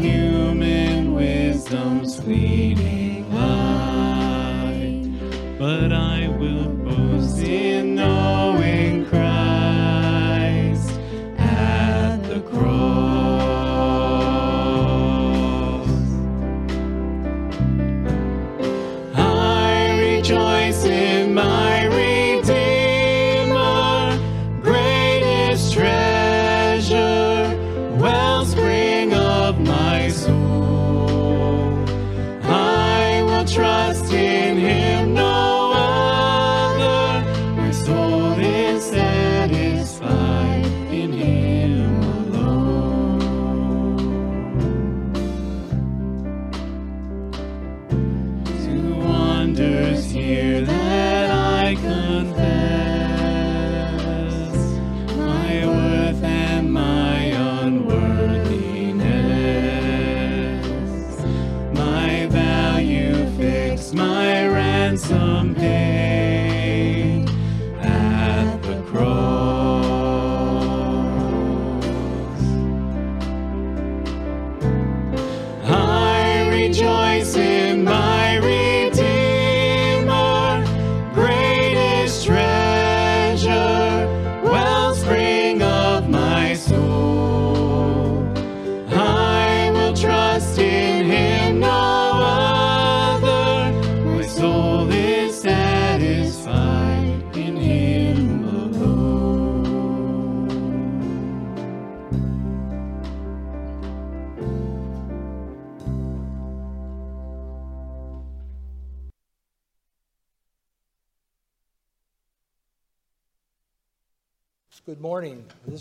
Human wisdom's fleeting light, but I will boast in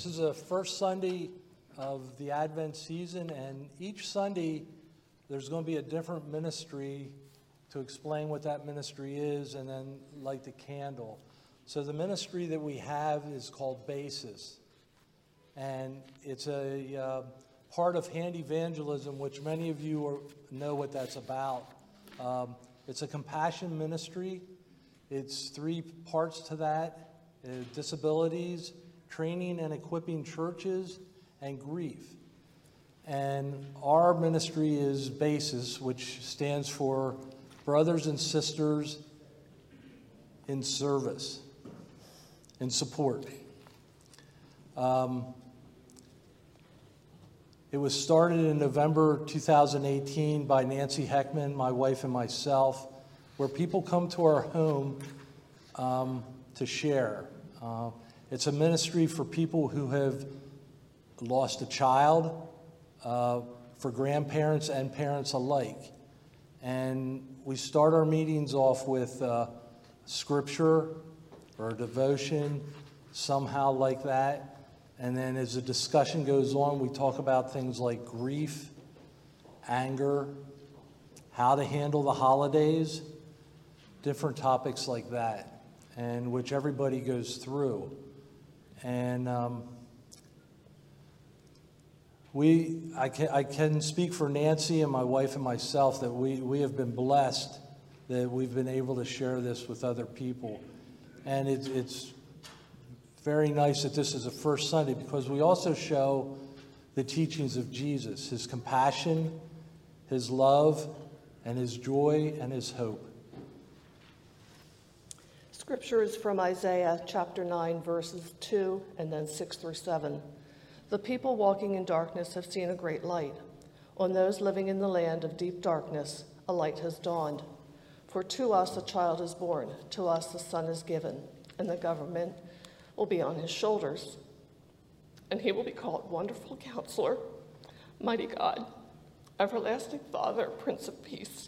This is the first Sunday of the Advent season, and each Sunday there's going to be a different ministry to explain what that ministry is and then light the candle. So, the ministry that we have is called Basis, and it's a uh, part of hand evangelism, which many of you are, know what that's about. Um, it's a compassion ministry, it's three parts to that uh, disabilities, training and equipping churches, and grief. And our ministry is BASIS, which stands for Brothers and Sisters in Service and Support. Um, It was started in November 2018 by Nancy Heckman, my wife, and myself, where people come to our home um, to share. Uh, it's a ministry for people who have lost a child, uh, for grandparents and parents alike. And we start our meetings off with uh, scripture or devotion, somehow like that. And then as the discussion goes on, we talk about things like grief, anger, how to handle the holidays, different topics like that, and which everybody goes through. And um, we, I can, I can speak for Nancy and my wife and myself that we, we have been blessed that we've been able to share this with other people. And it, it's very nice that this is the first Sunday because we also show the teachings of Jesus, his compassion, his love, and his joy and his hope. Scripture is from Isaiah chapter 9, verses 2 and then 6 through 7. The people walking in darkness have seen a great light. On those living in the land of deep darkness, a light has dawned. For to us a child is born, to us a son is given, and the government will be on his shoulders. And he will be called Wonderful Counselor, Mighty God, Everlasting Father, Prince of Peace.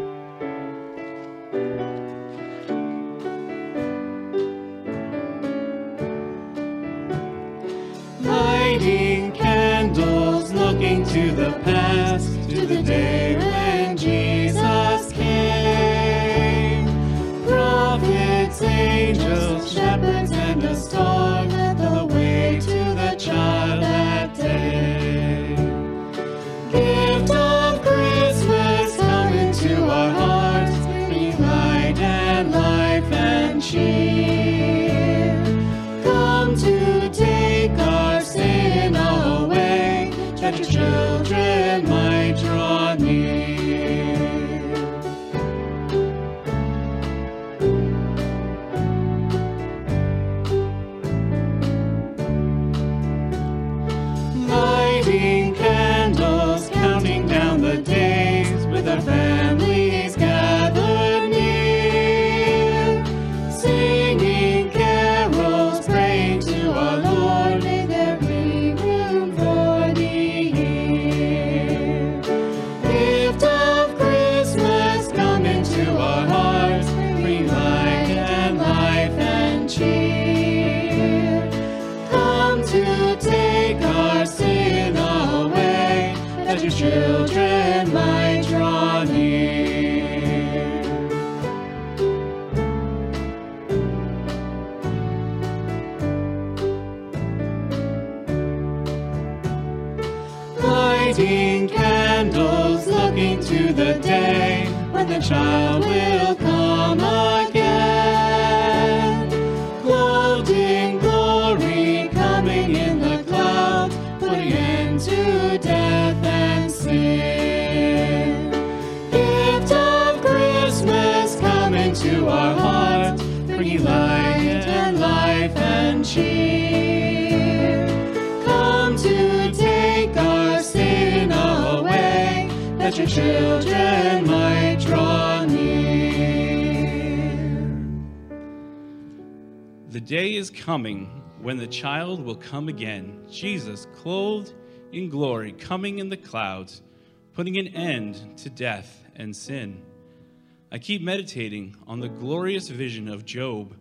The past, to the day your children might draw near. The day is coming when the child will come again, Jesus, clothed in glory, coming in the clouds, putting an end to death and sin. I keep meditating on the glorious vision of Job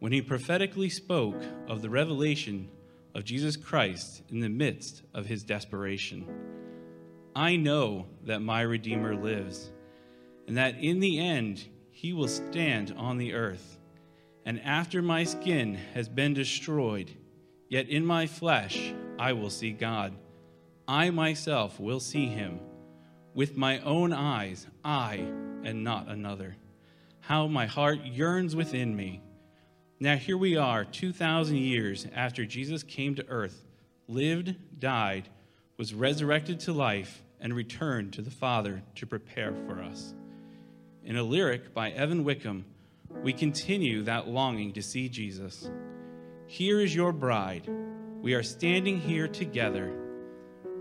when he prophetically spoke of the revelation of Jesus Christ in the midst of his desperation. I know that my Redeemer lives, and that in the end he will stand on the earth. And after my skin has been destroyed, yet in my flesh I will see God. I myself will see him. With my own eyes, I and not another. How my heart yearns within me. Now here we are, 2,000 years after Jesus came to earth, lived, died, was resurrected to life, and returned to the Father to prepare for us. In a lyric by Evan Wickham, we continue that longing to see Jesus. Here is your bride. We are standing here together,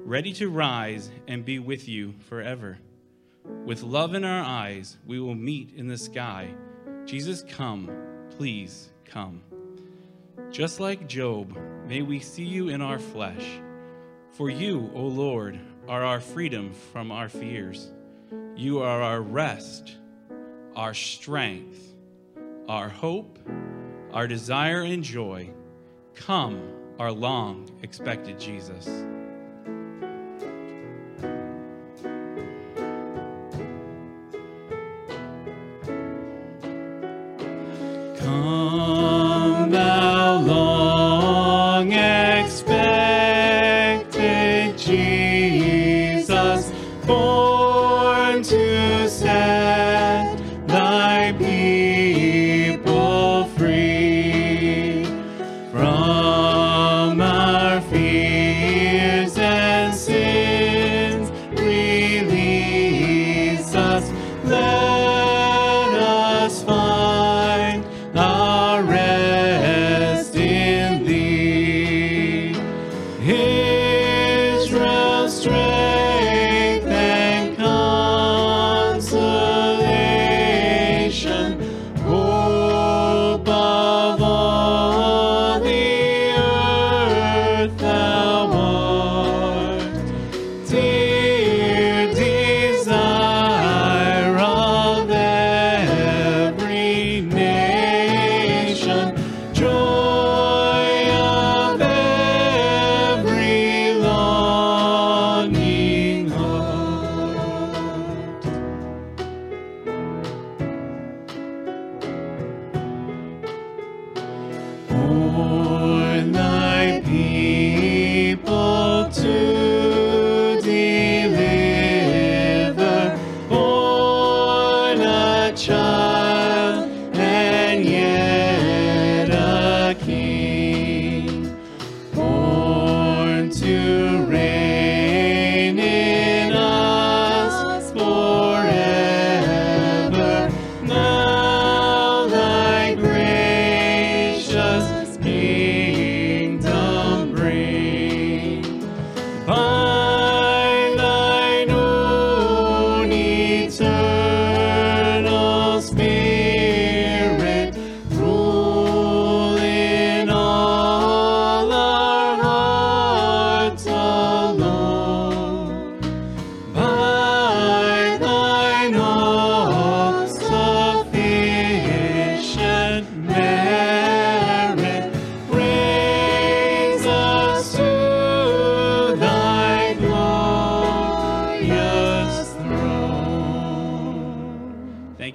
ready to rise and be with you forever. With love in our eyes, we will meet in the sky. Jesus, come, please come. Just like Job, may we see you in our flesh. For you, O Lord, are our freedom from our fears. You are our rest, our strength, our hope, our desire and joy. Come, our long expected Jesus. Come,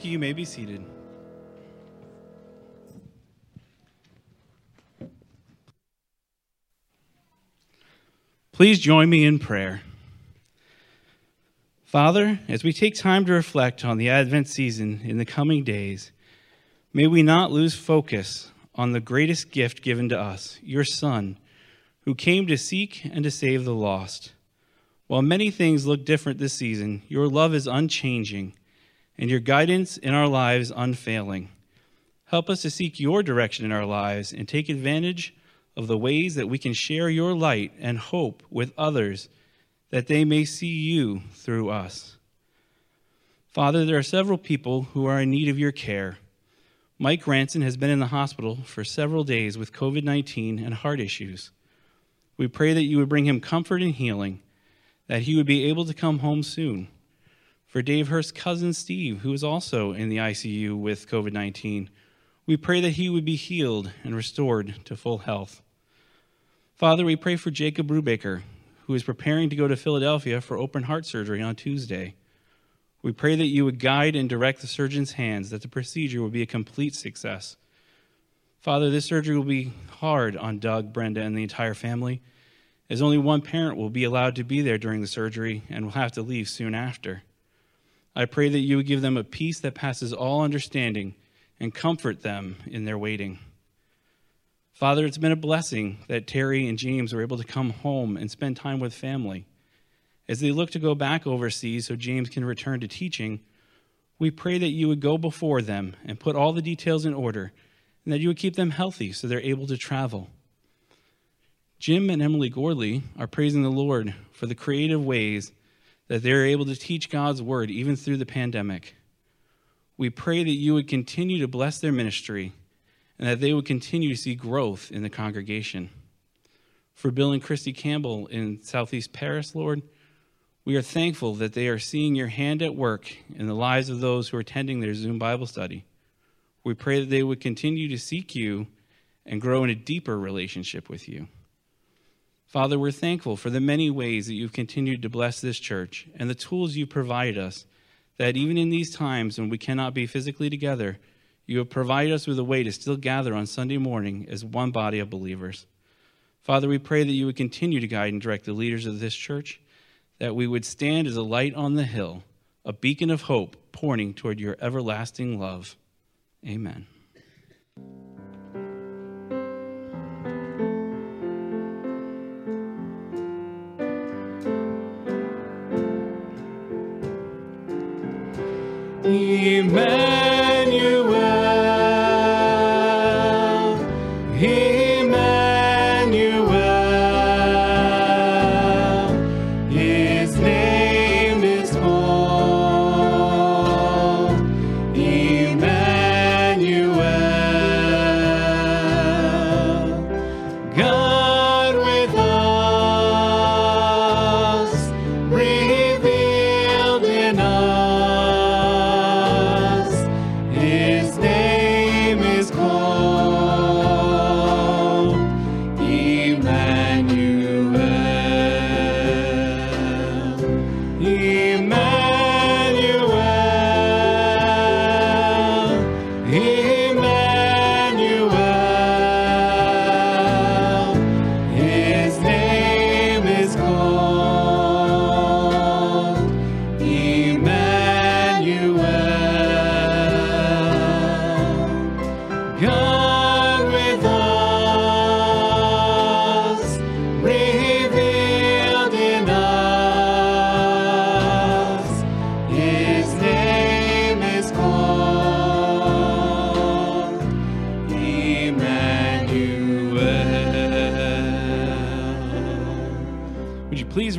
Thank you. You may be seated. Please join me in prayer. Father, as we take time to reflect on the Advent season in the coming days, may we not lose focus on the greatest gift given to us, your Son, who came to seek and to save the lost. While many things look different this season, your love is unchanging and your guidance in our lives unfailing. Help us to seek your direction in our lives and take advantage of the ways that we can share your light and hope with others that they may see you through us. Father, there are several people who are in need of your care. Mike Ranson has been in the hospital for several days with COVID 19 and heart issues. We pray that you would bring him comfort and healing, that he would be able to come home soon. For Dave Hurst's cousin Steve, who is also in the ICU with COVID 19, we pray that he would be healed and restored to full health. Father, we pray for Jacob Brubaker, who is preparing to go to Philadelphia for open heart surgery on Tuesday. We pray that you would guide and direct the surgeon's hands, that the procedure will be a complete success. Father, this surgery will be hard on Doug, Brenda, and the entire family, as only one parent will be allowed to be there during the surgery and will have to leave soon after. I pray that you would give them a peace that passes all understanding and comfort them in their waiting. Father, it's been a blessing that Terry and James were able to come home and spend time with family. As they look to go back overseas so James can return to teaching, we pray that you would go before them and put all the details in order, and that you would keep them healthy so they're able to travel. Jim and Emily Gorley are praising the Lord for the creative ways that they're able to teach God's word even through the pandemic. We pray that you would continue to bless their ministry and that they would continue to see growth in the congregation. For Bill and Christy Campbell in Southeast Paris, Lord, we are thankful that they are seeing your hand at work in the lives of those who are attending their Zoom Bible study. We pray that they would continue to seek you and grow in a deeper relationship with you. Father, we're thankful for the many ways that you've continued to bless this church and the tools you provide us, that even in these times when we cannot be physically together, you have provided us with a way to still gather on Sunday morning as one body of believers. Father, we pray that you would continue to guide and direct the leaders of this church, that we would stand as a light on the hill, a beacon of hope pointing toward your everlasting love. Amen. Emmanuel,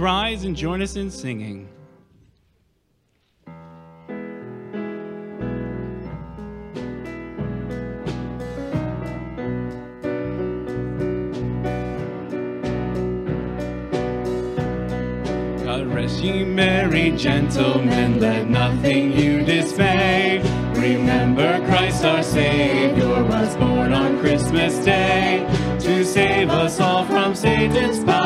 rise and join us in singing? Rest ye merry gentlemen, let nothing you dismay. Remember Christ our Savior was born on Christmas Day to save us all from Satan's power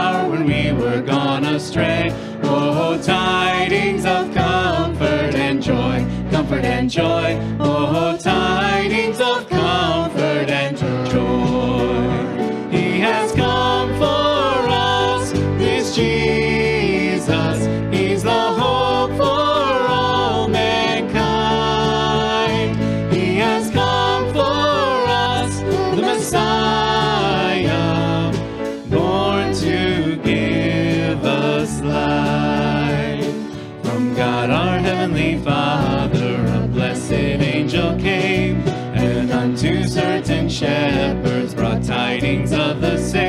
we were gone astray. Oh, tidings of comfort and joy, comfort and joy. Oh, tidings tidings of the same.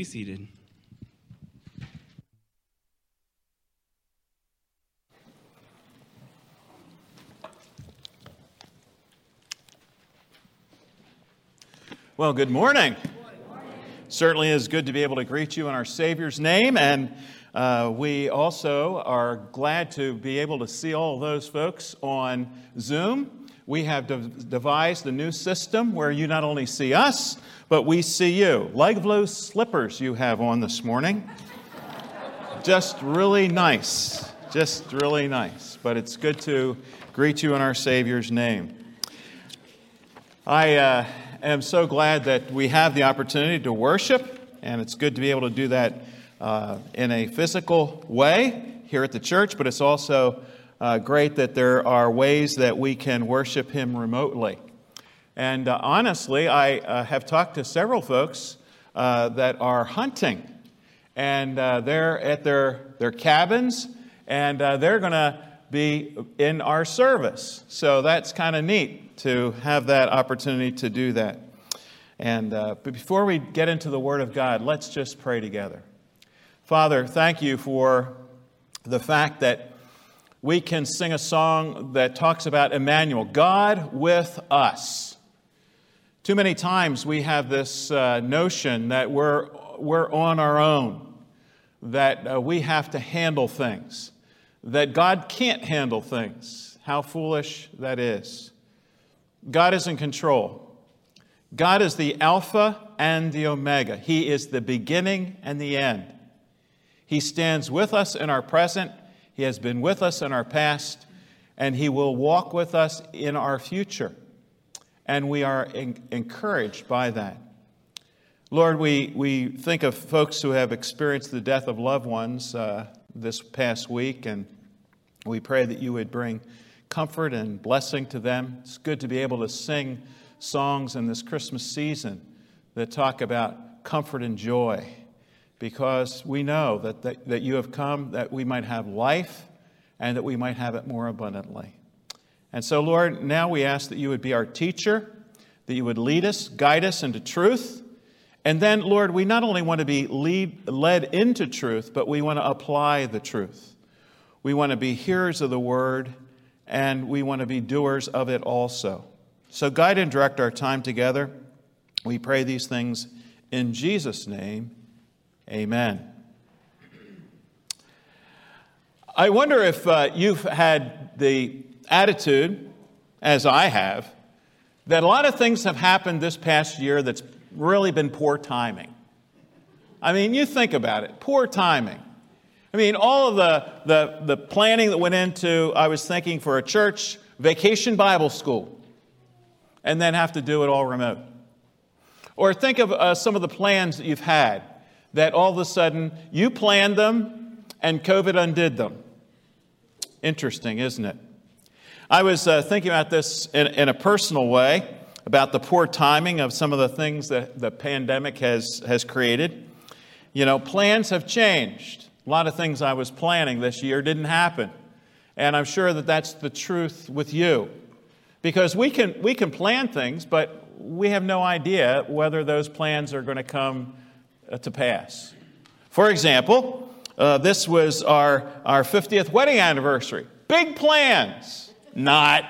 Be seated. Well, good morning. Certainly is good to be able to greet you in our Savior's name. And uh, we also are glad to be able to see all those folks on Zoom. We have de- devised a new system where you not only see us, but we see you. Like those slippers you have on this morning. Just really nice. Just really nice. But it's good to greet you in our Savior's name. I. Uh, am so glad that we have the opportunity to worship, and it's good to be able to do that uh, in a physical way here at the church, but it's also uh, great that there are ways that we can worship Him remotely. And uh, honestly, I uh, have talked to several folks uh, that are hunting, and uh, they're at their, their cabins, and they're going to be in our service. So that's kind of neat to have that opportunity to do that. And uh, but before we get into the Word of God, let's just pray together. Father, thank you for the fact that we can sing a song that talks about Emmanuel, God with us. Too many times we have this uh, notion that we're, we're on our own, that uh, we have to handle things, that God can't handle things. How foolish that is. God is in control. God is the Alpha and the Omega. He is the beginning and the end. He stands with us in our present, He has been with us in our past, and He will walk with us in our future. And we are in- encouraged by that. Lord, we, we think of folks who have experienced the death of loved ones uh, this past week, and we pray that you would bring comfort and blessing to them. It's good to be able to sing songs in this Christmas season that talk about comfort and joy because we know that, that, that you have come that we might have life and that we might have it more abundantly. And so, Lord, now we ask that you would be our teacher, that you would lead us, guide us into truth. And then, Lord, we not only want to be lead, led into truth, but we want to apply the truth. We want to be hearers of the word and we want to be doers of it also. So, guide and direct our time together. We pray these things in Jesus' name. Amen. I wonder if uh, you've had the attitude, as I have, that a lot of things have happened this past year that's really been poor timing. I mean, you think about it poor timing. I mean, all of the, the, the planning that went into, I was thinking for a church vacation Bible school, and then have to do it all remote. Or think of uh, some of the plans that you've had that all of a sudden you planned them and COVID undid them. Interesting, isn't it? I was uh, thinking about this in, in a personal way about the poor timing of some of the things that the pandemic has, has created. You know, plans have changed. A lot of things I was planning this year didn't happen. And I'm sure that that's the truth with you. Because we can, we can plan things, but we have no idea whether those plans are going to come uh, to pass. For example, uh, this was our, our 50th wedding anniversary. Big plans. Not.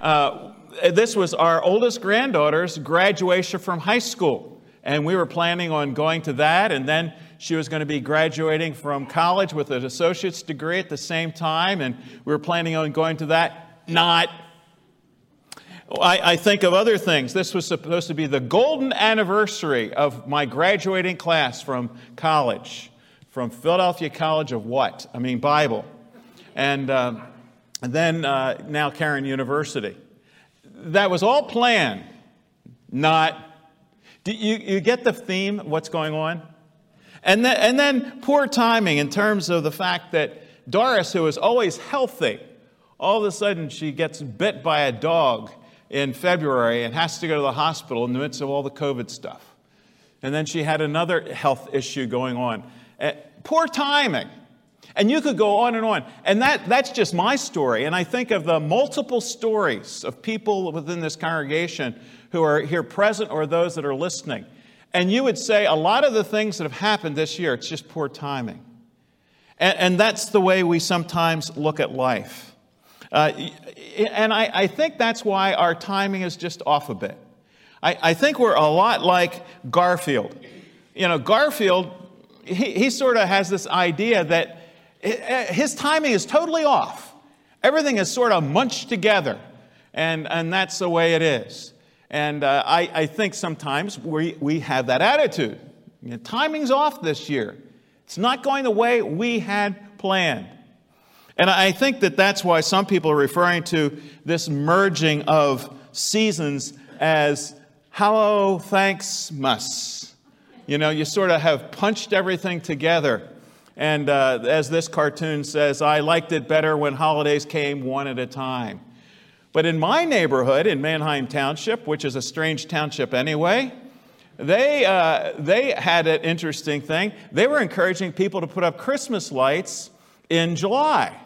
Uh, this was our oldest granddaughter's graduation from high school. And we were planning on going to that and then she was going to be graduating from college with an associate's degree at the same time, and we were planning on going to that. Not. I, I, think of other things. This was supposed to be the golden anniversary of my graduating class from college, from Philadelphia College of what? I mean, Bible. And, um, and then uh, now Cairn University. That was all planned, not. You, you get the theme, what's going on? And then, and then poor timing in terms of the fact that Doris, who is always healthy, all of a sudden she gets bit by a dog in February and has to go to the hospital in the midst of all the COVID stuff. And then she had another health issue going on. Uh, poor timing. And you could go on and on. And that, that's just my story. And I think of the multiple stories of people within this congregation who are here present or those that are listening. And you would say a lot of the things that have happened this year, it's just poor timing. And, and that's the way we sometimes look at life. Uh, and I, I, think that's why our timing is just off a bit. I, I, think we're a lot like Garfield. You know, Garfield, he, he sort of has this idea that his timing is totally off. Everything is sort of munched together, and, and that's the way it is. And uh, I, I, think sometimes we, we have that attitude. You know, timing's off this year. It's not going the way we had planned. And I think that that's why some people are referring to this merging of seasons as Hallowthanksmas. You know, you sort of have punched everything together. And uh, as this cartoon says, I liked it better when holidays came one at a time. But in my neighborhood, in Manheim Township, which is a strange township anyway, they, uh, they had an interesting thing. They were encouraging people to put up Christmas lights in July.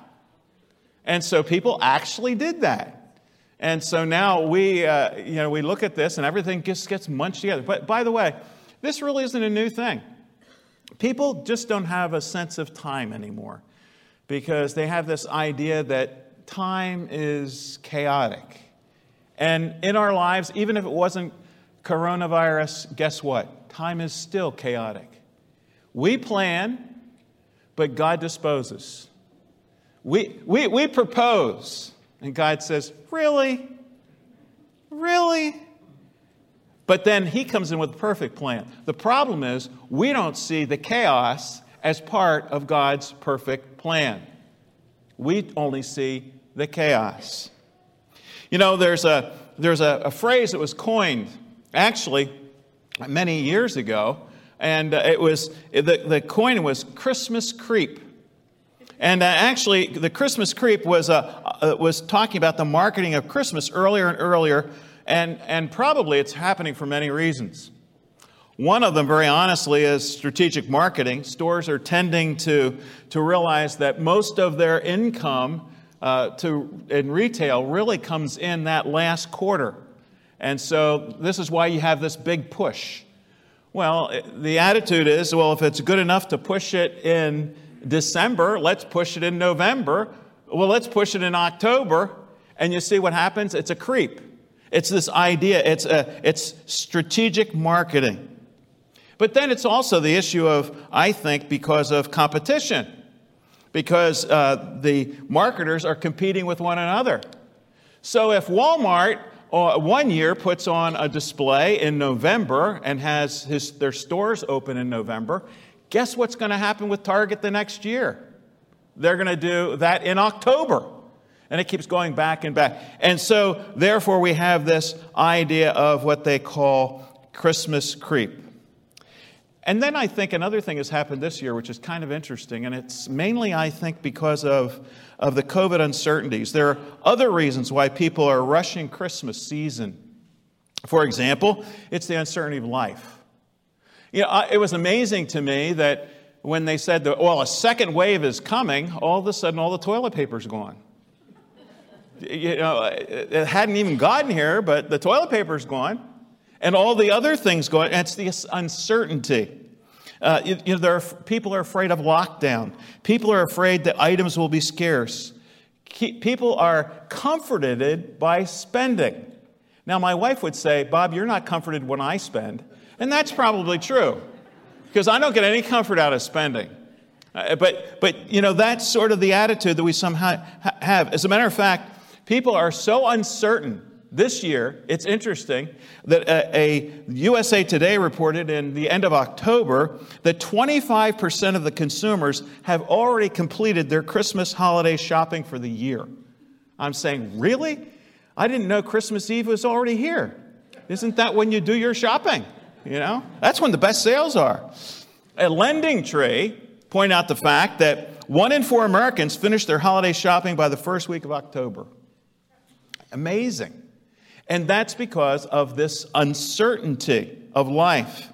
And so people actually did that. And so now we, uh, you know, we look at this and everything just gets munched together. But by the way, this really isn't a new thing. People just don't have a sense of time anymore because they have this idea that time is chaotic. And in our lives, even if it wasn't coronavirus, guess what? Time is still chaotic. We plan, but God disposes. We, we, we propose, and God says, Really? Really? But then He comes in with a perfect plan. The problem is, we don't see the chaos as part of God's perfect plan. We only see the chaos. You know, there's a, there's a, a phrase that was coined actually many years ago, and uh, it was the, the coin was Christmas creep. And uh, actually, the Christmas creep was, uh, uh, was talking about the marketing of Christmas earlier and earlier, and, and probably it's happening for many reasons. One of them, very honestly, is strategic marketing. Stores are tending to, to realize that most of their income uh, to, in retail really comes in that last quarter. And so this is why you have this big push. Well, the attitude is well, if it's good enough to push it in December, let's push it in November. Well, let's push it in October. And you see what happens? It's a creep. It's this idea, it's, a, it's strategic marketing. But then it's also the issue of, I think, because of competition because uh, the marketers are competing with one another. So if Walmart uh, one year puts on a display in November and has his, their stores open in November, guess what's going to happen with Target the next year? They're going to do that in October. And it keeps going back and back. And so, therefore, we have this idea of what they call Christmas creep. And then I think another thing has happened this year, which is kind of interesting, and it's mainly, I think, because of, of the COVID uncertainties. There are other reasons why people are rushing Christmas season. For example, it's the uncertainty of life. You know, it was amazing to me that when they said, that, well, a second wave is coming, all of a sudden all the toilet paper's gone. You know, it hadn't even gotten here, but the toilet paper's gone and all the other things going. It's the uncertainty. Uh, you, you know, there are, people are afraid of lockdown. People are afraid that items will be scarce. People are comforted by spending. Now, my wife would say, Bob, you're not comforted when I spend. And that's probably true, because I don't get any comfort out of spending. Uh, but, but, you know, that's sort of the attitude that we somehow ha- have. As a matter of fact, people are so uncertain this year, it's interesting that a, a, USA Today reported in the end of October that 25% of the consumers have already completed their Christmas holiday shopping for the year. I'm saying, really? I didn't know Christmas Eve was already here. Isn't that when you do your shopping? You know, that's when the best sales are. A LendingTree point out the fact that one in four Americans finish their holiday shopping by the first week of October. Amazing. And that's because of this uncertainty of life.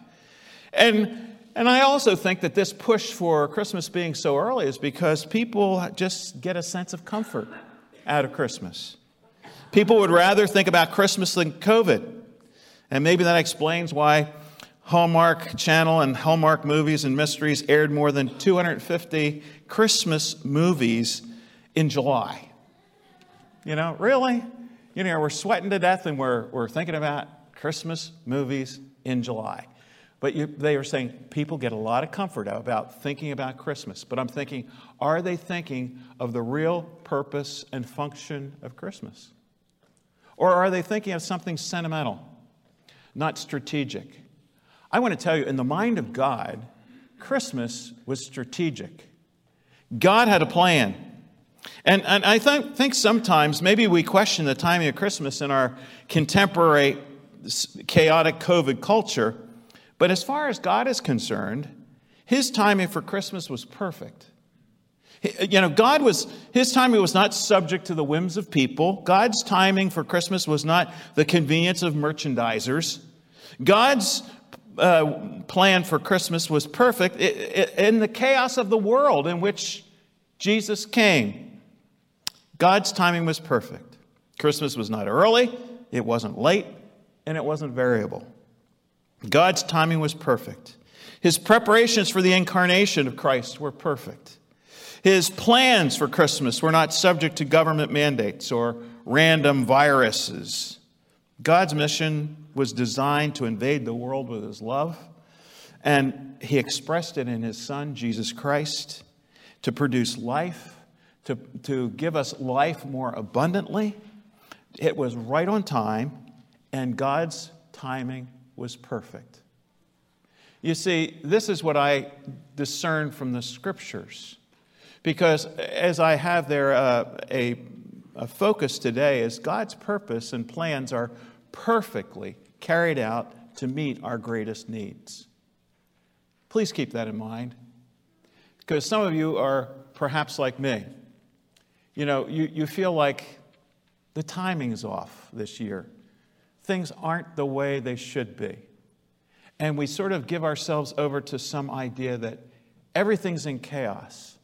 And, and I also think that this push for Christmas being so early is because people just get a sense of comfort out of Christmas. People would rather think about Christmas than COVID. And maybe that explains why Hallmark Channel and Hallmark Movies and Mysteries aired more than 250 Christmas movies in July. You know, really? You know, we're sweating to death and we're, we're thinking about Christmas movies in July. But you, they are saying people get a lot of comfort about thinking about Christmas. But I'm thinking, are they thinking of the real purpose and function of Christmas? Or are they thinking of something sentimental, not strategic? I want to tell you, in the mind of God, Christmas was strategic. God had a plan. And, and I th- think sometimes maybe we question the timing of Christmas in our contemporary chaotic COVID culture. But as far as God is concerned, his timing for Christmas was perfect. You know, God was, his timing was not subject to the whims of people. God's timing for Christmas was not the convenience of merchandisers. God's uh, plan for Christmas was perfect in the chaos of the world in which Jesus came. God's timing was perfect. Christmas was not early, it wasn't late, and it wasn't variable. God's timing was perfect. His preparations for the incarnation of Christ were perfect. His plans for Christmas were not subject to government mandates or random viruses. God's mission was designed to invade the world with his love, and he expressed it in his son, Jesus Christ, to produce life, to, to give us life more abundantly. It was right on time, and God's timing was perfect. You see, this is what I discern from the scriptures. Because as I have there uh, a, a focus today, is God's purpose and plans are perfectly carried out to meet our greatest needs. Please keep that in mind. Because some of you are perhaps like me. You know, you, you feel like the timing's off this year. Things aren't the way they should be. And we sort of give ourselves over to some idea that everything's in chaos.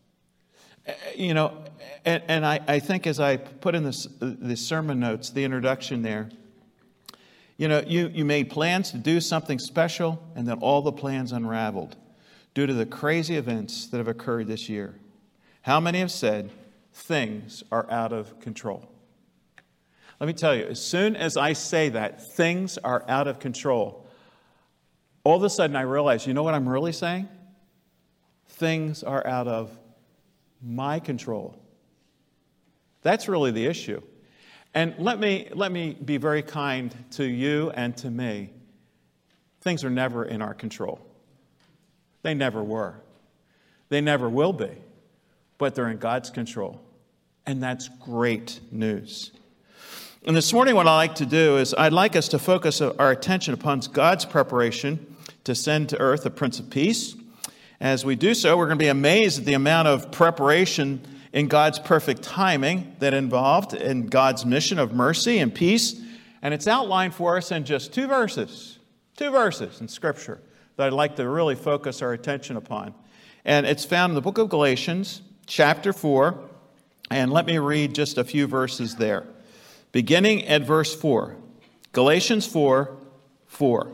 Eh, you know, and, and I, I think as I put in this, the sermon notes, the introduction there, you know, you, you made plans to do something special, and then all the plans unraveled due to the crazy events that have occurred this year. How many have said things are out of control? Let me tell you, as soon as I say that, things are out of control, all of a sudden I realize, you know what I'm really saying? Things are out of my control. That's really the issue. And let me, let me be very kind to you and to me. Things are never in our control. They never were. They never will be. But they're in God's control. And that's great news. And this morning, what I'd like to do is I'd like us to focus our attention upon God's preparation to send to earth the Prince of Peace. As we do so, we're going to be amazed at the amount of preparation in God's perfect timing that involved in God's mission of mercy and peace. And it's outlined for us in just two verses, two verses in Scripture that I'd like to really focus our attention upon. And it's found in the book of Galatians, chapter 4. And let me read just a few verses there. Beginning at verse 4. Galatians 4 4.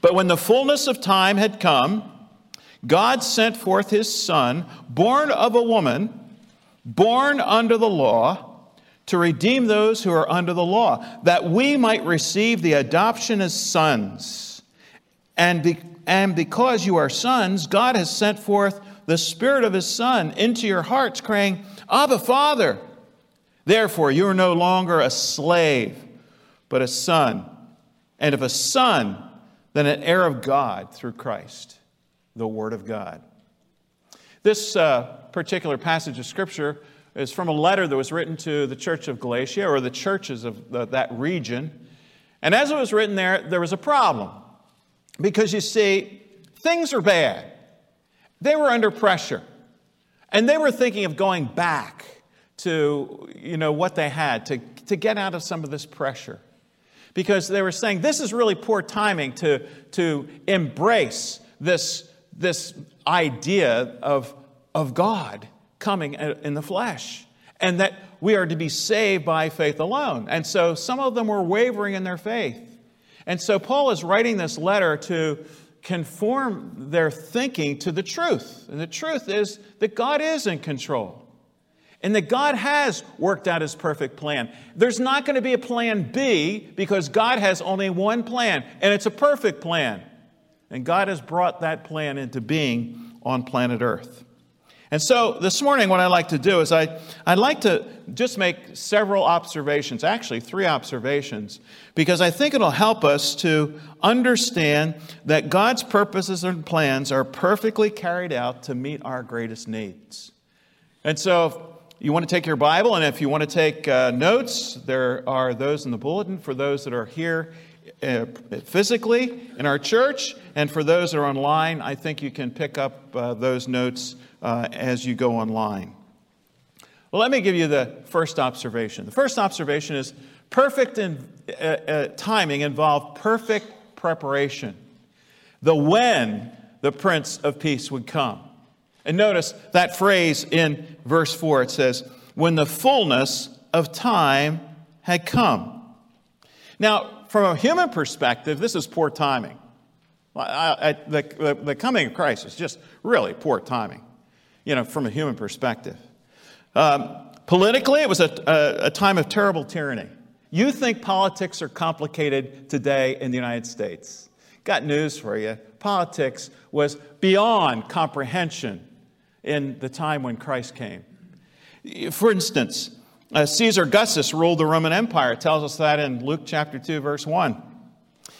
But when the fullness of time had come, God sent forth his Son, born of a woman, born under the law, to redeem those who are under the law, that we might receive the adoption as sons. And, be, and because you are sons, God has sent forth the Spirit of His Son into your hearts, crying, Abba, Father. Therefore, you are no longer a slave, but a son. And if a son, then an heir of God through Christ the Word of God. This uh, particular passage of Scripture is from a letter that was written to the church of Galatia or the churches of the, that region. And as it was written there, there was a problem. Because you see, things are bad. They were under pressure. And they were thinking of going back to you know, what they had to, to get out of some of this pressure. Because they were saying this is really poor timing to, to embrace this this idea of, of God coming in the flesh and that we are to be saved by faith alone. And so some of them were wavering in their faith. And so Paul is writing this letter to conform their thinking to the truth. And the truth is that God is in control and that God has worked out his perfect plan. There's not going to be a plan B because God has only one plan, and it's a perfect plan. And God has brought that plan into being on planet Earth. And so this morning, what I'd like to do is I, I'd like to just make several observations, actually, three observations, because I think it'll help us to understand that God's purposes and plans are perfectly carried out to meet our greatest needs. And so, you want to take your Bible, and if you want to take uh, notes, there are those in the bulletin for those that are here uh, physically in our church, and for those that are online, I think you can pick up uh, those notes uh, as you go online. Well, let me give you the first observation. The first observation is perfect in, uh, uh, timing involved perfect preparation. The when the Prince of Peace would come. And notice that phrase in verse 4 it says, when the fullness of time had come. Now, from a human perspective, this is poor timing. I, I, the, the coming of Christ is just really poor timing you know, from a human perspective. Um, politically, it was a, a, a time of terrible tyranny. You think politics are complicated today in the United States. Got news for you. Politics was beyond comprehension in the time when Christ came. For instance, uh, Caesar Augustus ruled the Roman Empire. It tells us that in Luke chapter 2, verse 1.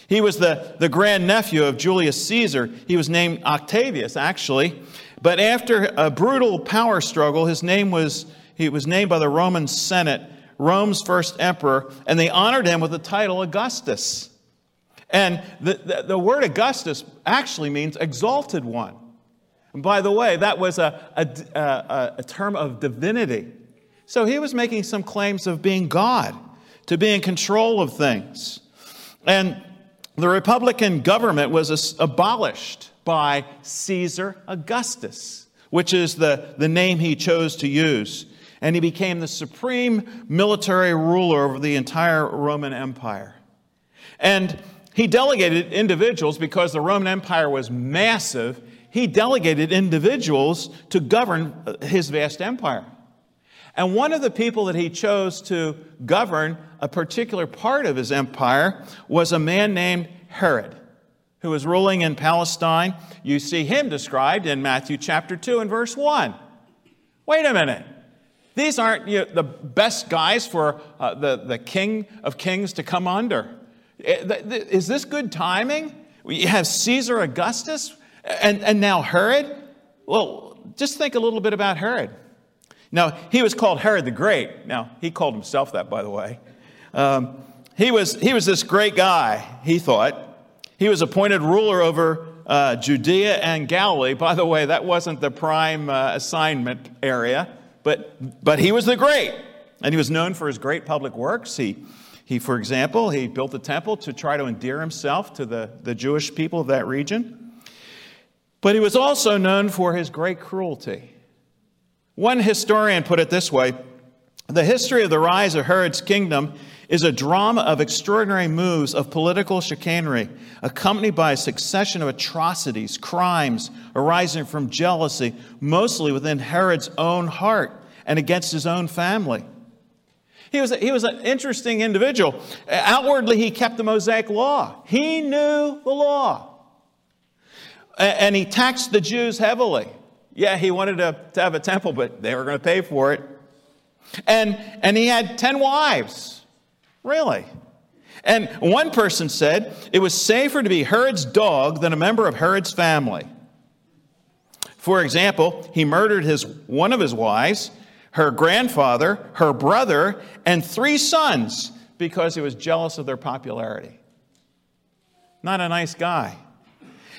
He was the, the grandnephew of Julius Caesar. He was named Octavius, actually. But after a brutal power struggle, his name was, he was named by the Roman Senate Rome's first emperor, and they honored him with the title Augustus. And the, the, the word Augustus actually means exalted one. And by the way, that was a, a, a, a term of divinity. So he was making some claims of being God, to be in control of things. And the Republican government was abolished by Caesar Augustus, which is the, the name he chose to use. And he became the supreme military ruler over the entire Roman Empire. And he delegated individuals because the Roman Empire was massive. He delegated individuals to govern uh, his vast empire. And one of the people that he chose to govern a particular part of his empire was a man named Herod who was ruling in Palestine. You see him described in Matthew chapter 2 and verse 1. Wait a minute. These aren't you know, the best guys for uh, the, the king of kings to come under. Is this good timing? You have Caesar Augustus and, and now Herod. Well, just think a little bit about Herod. Now, he was called Herod the Great. Now, he called himself that, by the way. Um, he, was, he was this great guy, he thought. He was appointed ruler over uh, Judea and Galilee. By the way, that wasn't the prime uh, assignment area, but, but he was the great. And he was known for his great public works. He, he, for example, he built a temple to try to endear himself to the, the Jewish people of that region. But he was also known for his great cruelty. One historian put it this way The history of the rise of Herod's kingdom is a drama of extraordinary moves of political chicanery, accompanied by a succession of atrocities, crimes arising from jealousy, mostly within Herod's own heart and against his own family. He was, a, he was an interesting individual. Outwardly, he kept the Mosaic law, he knew the law. And he taxed the Jews heavily. Yeah, he wanted to, to have a temple, but they were going to pay for it. And, and he had 10 wives. Really? And one person said it was safer to be Herod's dog than a member of Herod's family. For example, he murdered his, one of his wives, her grandfather, her brother, and three sons because he was jealous of their popularity. Not a nice guy.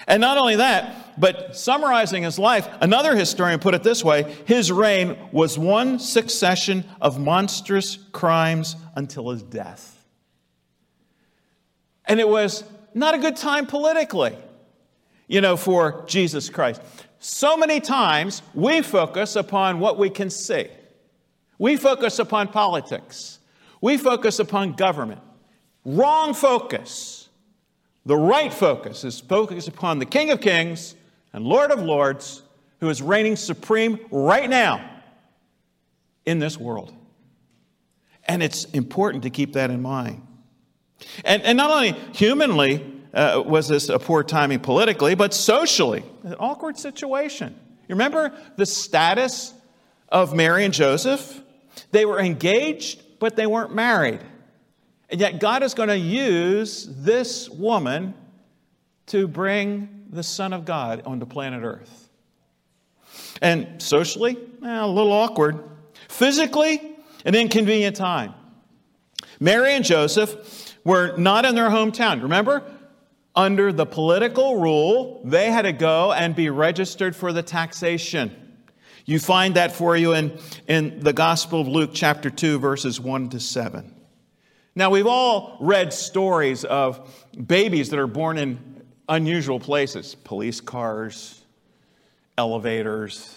And not only that, but summarizing his life, another historian put it this way his reign was one succession of monstrous crimes until his death. And it was not a good time politically, you know, for Jesus Christ. So many times we focus upon what we can see, we focus upon politics, we focus upon government. Wrong focus. The right focus is focused upon the King of Kings and Lord of Lords who is reigning supreme right now in this world. And it's important to keep that in mind. And, and not only humanly uh, was this a poor timing politically, but socially, an awkward situation. You remember the status of Mary and Joseph? They were engaged, but they weren't married. And yet, God is going to use this woman to bring the Son of God onto planet Earth. And socially, eh, a little awkward. Physically, an inconvenient time. Mary and Joseph were not in their hometown. Remember? Under the political rule, they had to go and be registered for the taxation. You find that for you in, in the Gospel of Luke, chapter 2, verses 1 to 7. Now, we've all read stories of babies that are born in unusual places police cars, elevators,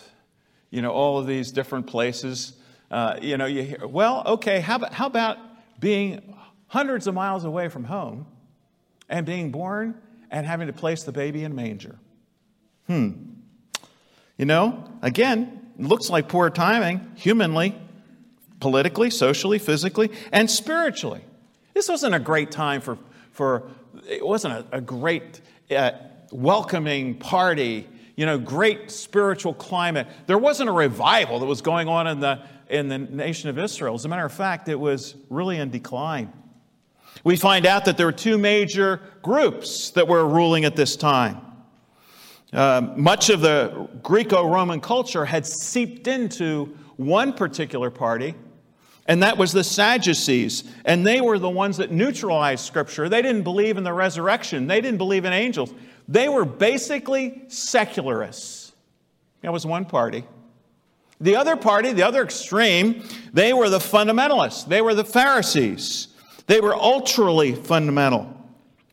you know, all of these different places. Uh, you know, you hear, well, okay, how about, how about being hundreds of miles away from home and being born and having to place the baby in manger? Hmm. You know, again, looks like poor timing, humanly, politically, socially, physically, and spiritually. This wasn't a great time for, for it wasn't a, a great uh, welcoming party, you know, great spiritual climate. There wasn't a revival that was going on in the, in the nation of Israel. As a matter of fact, it was really in decline. We find out that there were two major groups that were ruling at this time. Uh, much of the Greco Roman culture had seeped into one particular party, and that was the Sadducees. And they were the ones that neutralized Scripture. They didn't believe in the resurrection, they didn't believe in angels. They were basically secularists. That was one party. The other party, the other extreme, they were the fundamentalists. They were the Pharisees. They were ultrally fundamental.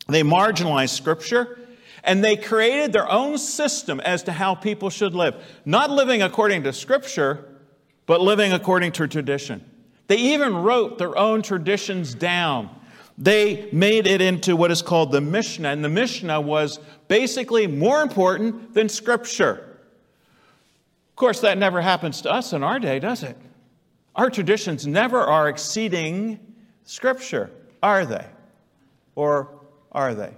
They marginalized Scripture and they created their own system as to how people should live. Not living according to Scripture, but living according to tradition. They even wrote their own traditions down. They made it into what is called the Mishnah, and the Mishnah was basically more important than Scripture. Of course, that never happens to us in our day, does it? Our traditions never are exceeding Scripture, are they? Or are they?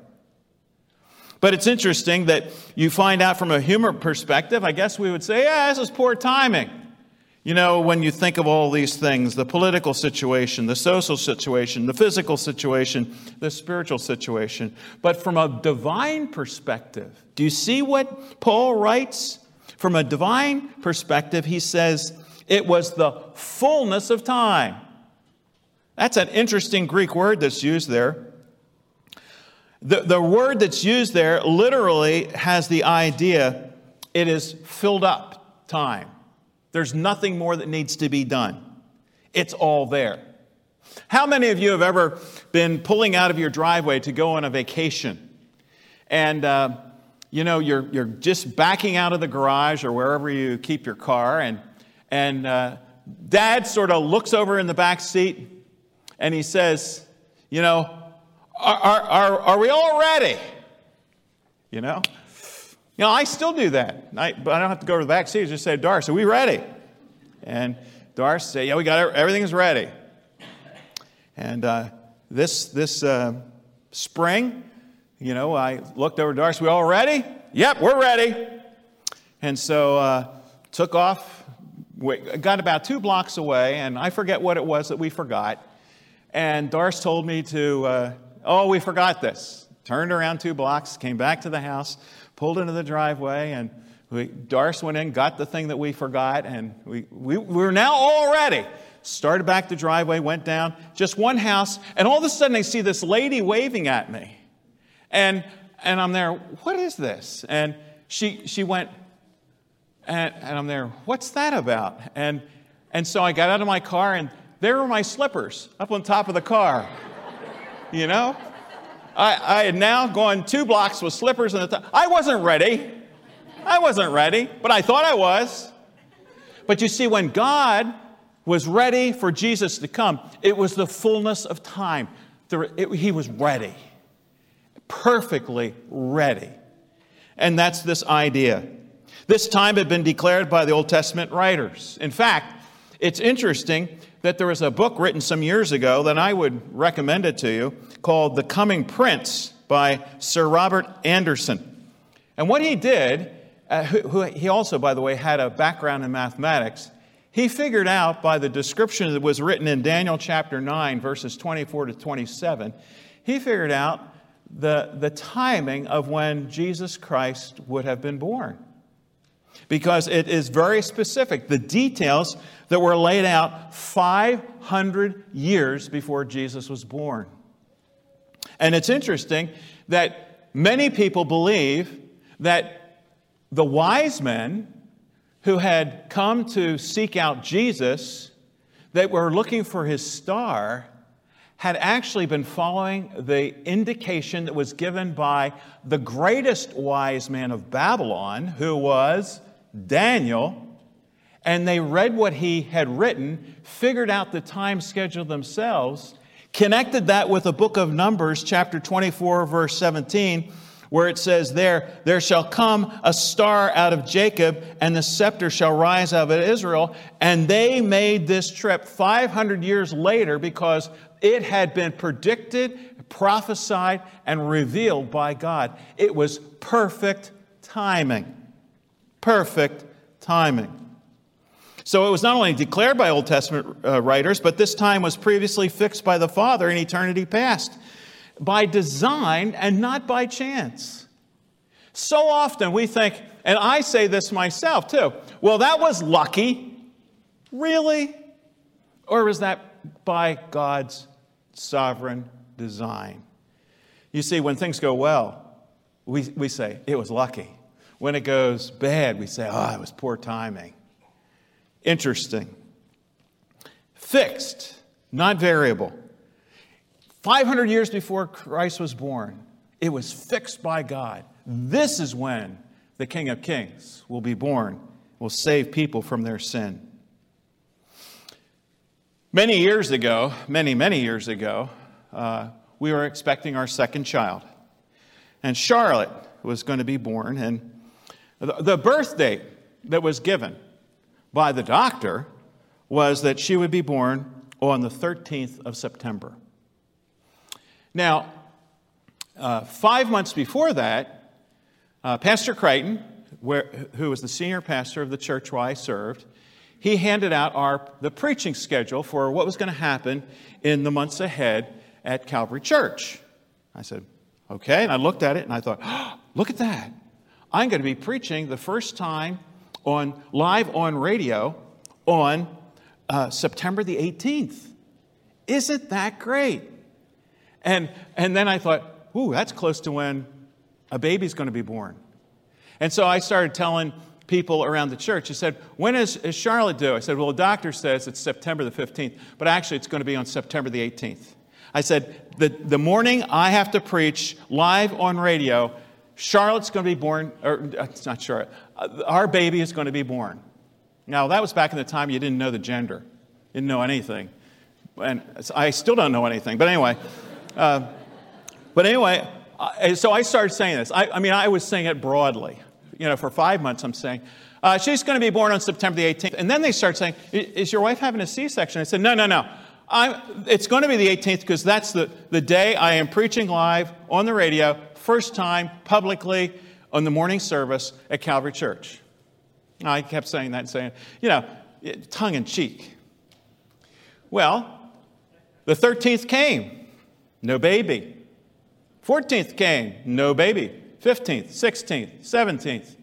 But it's interesting that you find out from a humor perspective, I guess we would say, yeah, this is poor timing. You know, when you think of all these things the political situation, the social situation, the physical situation, the spiritual situation. But from a divine perspective, do you see what Paul writes? From a divine perspective, he says, it was the fullness of time. That's an interesting Greek word that's used there. The, the word that's used there literally has the idea it is filled up time. There's nothing more that needs to be done. It's all there. How many of you have ever been pulling out of your driveway to go on a vacation? And, uh, you know, you're, you're just backing out of the garage or wherever you keep your car, and, and uh, dad sort of looks over in the back seat and he says, You know, are, are, are, we all ready? You know? You know, I still do that. I, but I don't have to go to the back seat. I just say, Doris, are we ready? And Doris say, yeah, we got everything's ready. And uh, this, this uh, spring, you know, I looked over Doris, we all ready? Yep, we're ready. And so uh, took off, got about two blocks away, and I forget what it was that we forgot. And Doris told me to, uh, oh, we forgot this. Turned around two blocks, came back to the house, pulled into the driveway, and we, Doris went in, got the thing that we forgot, and we, we, we were now all ready. Started back the driveway, went down, just one house, and all of a sudden I see this lady waving at me. And, and I'm there, what is this? And she, she went, and, and I'm there, what's that about? And, and so I got out of my car, and there were my slippers up on top of the car. you know? I, I had now gone two blocks with slippers and top. I wasn't ready. I wasn't ready, but I thought I was. But you see, when God was ready for Jesus to come, it was the fullness of time. There, it, he was ready. perfectly ready. And that's this idea. This time had been declared by the Old Testament writers. In fact, it's interesting that there was a book written some years ago that I would recommend it to you called The Coming Prince by Sir Robert Anderson. And what he did, uh, who, who, he also, by the way, had a background in mathematics, he figured out by the description that was written in Daniel chapter 9, verses 24 to 27, he figured out the, the timing of when Jesus Christ would have been born. Because it is very specific. The details that were laid out 500 years before Jesus was born. And it's interesting that many people believe that the wise men who had come to seek out Jesus, that were looking for his star, had actually been following the indication that was given by the greatest wise man of Babylon, who was Daniel. And they read what he had written, figured out the time schedule themselves, connected that with the book of Numbers, chapter 24, verse 17 where it says there, There shall come a star out of Jacob, and the scepter shall rise out of Israel. And they made this trip 500 years later because it had been predicted, prophesied, and revealed by God. It was perfect timing. Perfect timing. So it was not only declared by Old Testament uh, writers, but this time was previously fixed by the Father in eternity past by design and not by chance. So often we think, and I say this myself too, well, that was lucky. Really? Or was that by God's sovereign design? You see, when things go well, we, we say, it was lucky. When it goes bad, we say, oh, it was poor timing. Interesting. Fixed, not variable. 500 years before Christ was born, it was fixed by God. This is when the King of Kings will be born, will save people from their sin. Many years ago, many, many years ago, uh, we were expecting our second child. And Charlotte was going to be born. And the birth date that was given by the doctor was that she would be born on the 13th of September. Now, uh, five months before that, uh, Pastor Creighton, where, who was the senior pastor of the church where I served, he handed out our, the preaching schedule for what was going to happen in the months ahead at Calvary Church. I said, okay. And I looked at it and I thought, oh, look at that. I'm going to be preaching the first time on live on radio on uh, September the 18th. Isn't that great? And, and then I thought, ooh, that's close to when a baby's going to be born. And so I started telling people around the church, I said, when is, is Charlotte due? I said, well, the doctor says it's September the 15th, but actually it's going to be on September the 18th. I said, the, the morning I have to preach live on radio, Charlotte's going to be born, or uh, it's not Charlotte, uh, our baby is going to be born. Now, that was back in the time you didn't know the gender, didn't know anything. And I still don't know anything, but anyway. Uh, but anyway, I, so I started saying this. I, I, mean, I was saying it broadly. You know, for five months, I'm saying, uh, she's going to be born on September the 18th. And then they start saying, Is your wife having a C section? I said, No, no, no. I'm, it's going to be the 18th because that's the, the day I am preaching live on the radio, first time publicly on the morning service at Calvary Church. I kept saying that and saying, you know, tongue in cheek. Well, the 13th came. No baby. 14th came, no baby. 15th, 16th, 17th.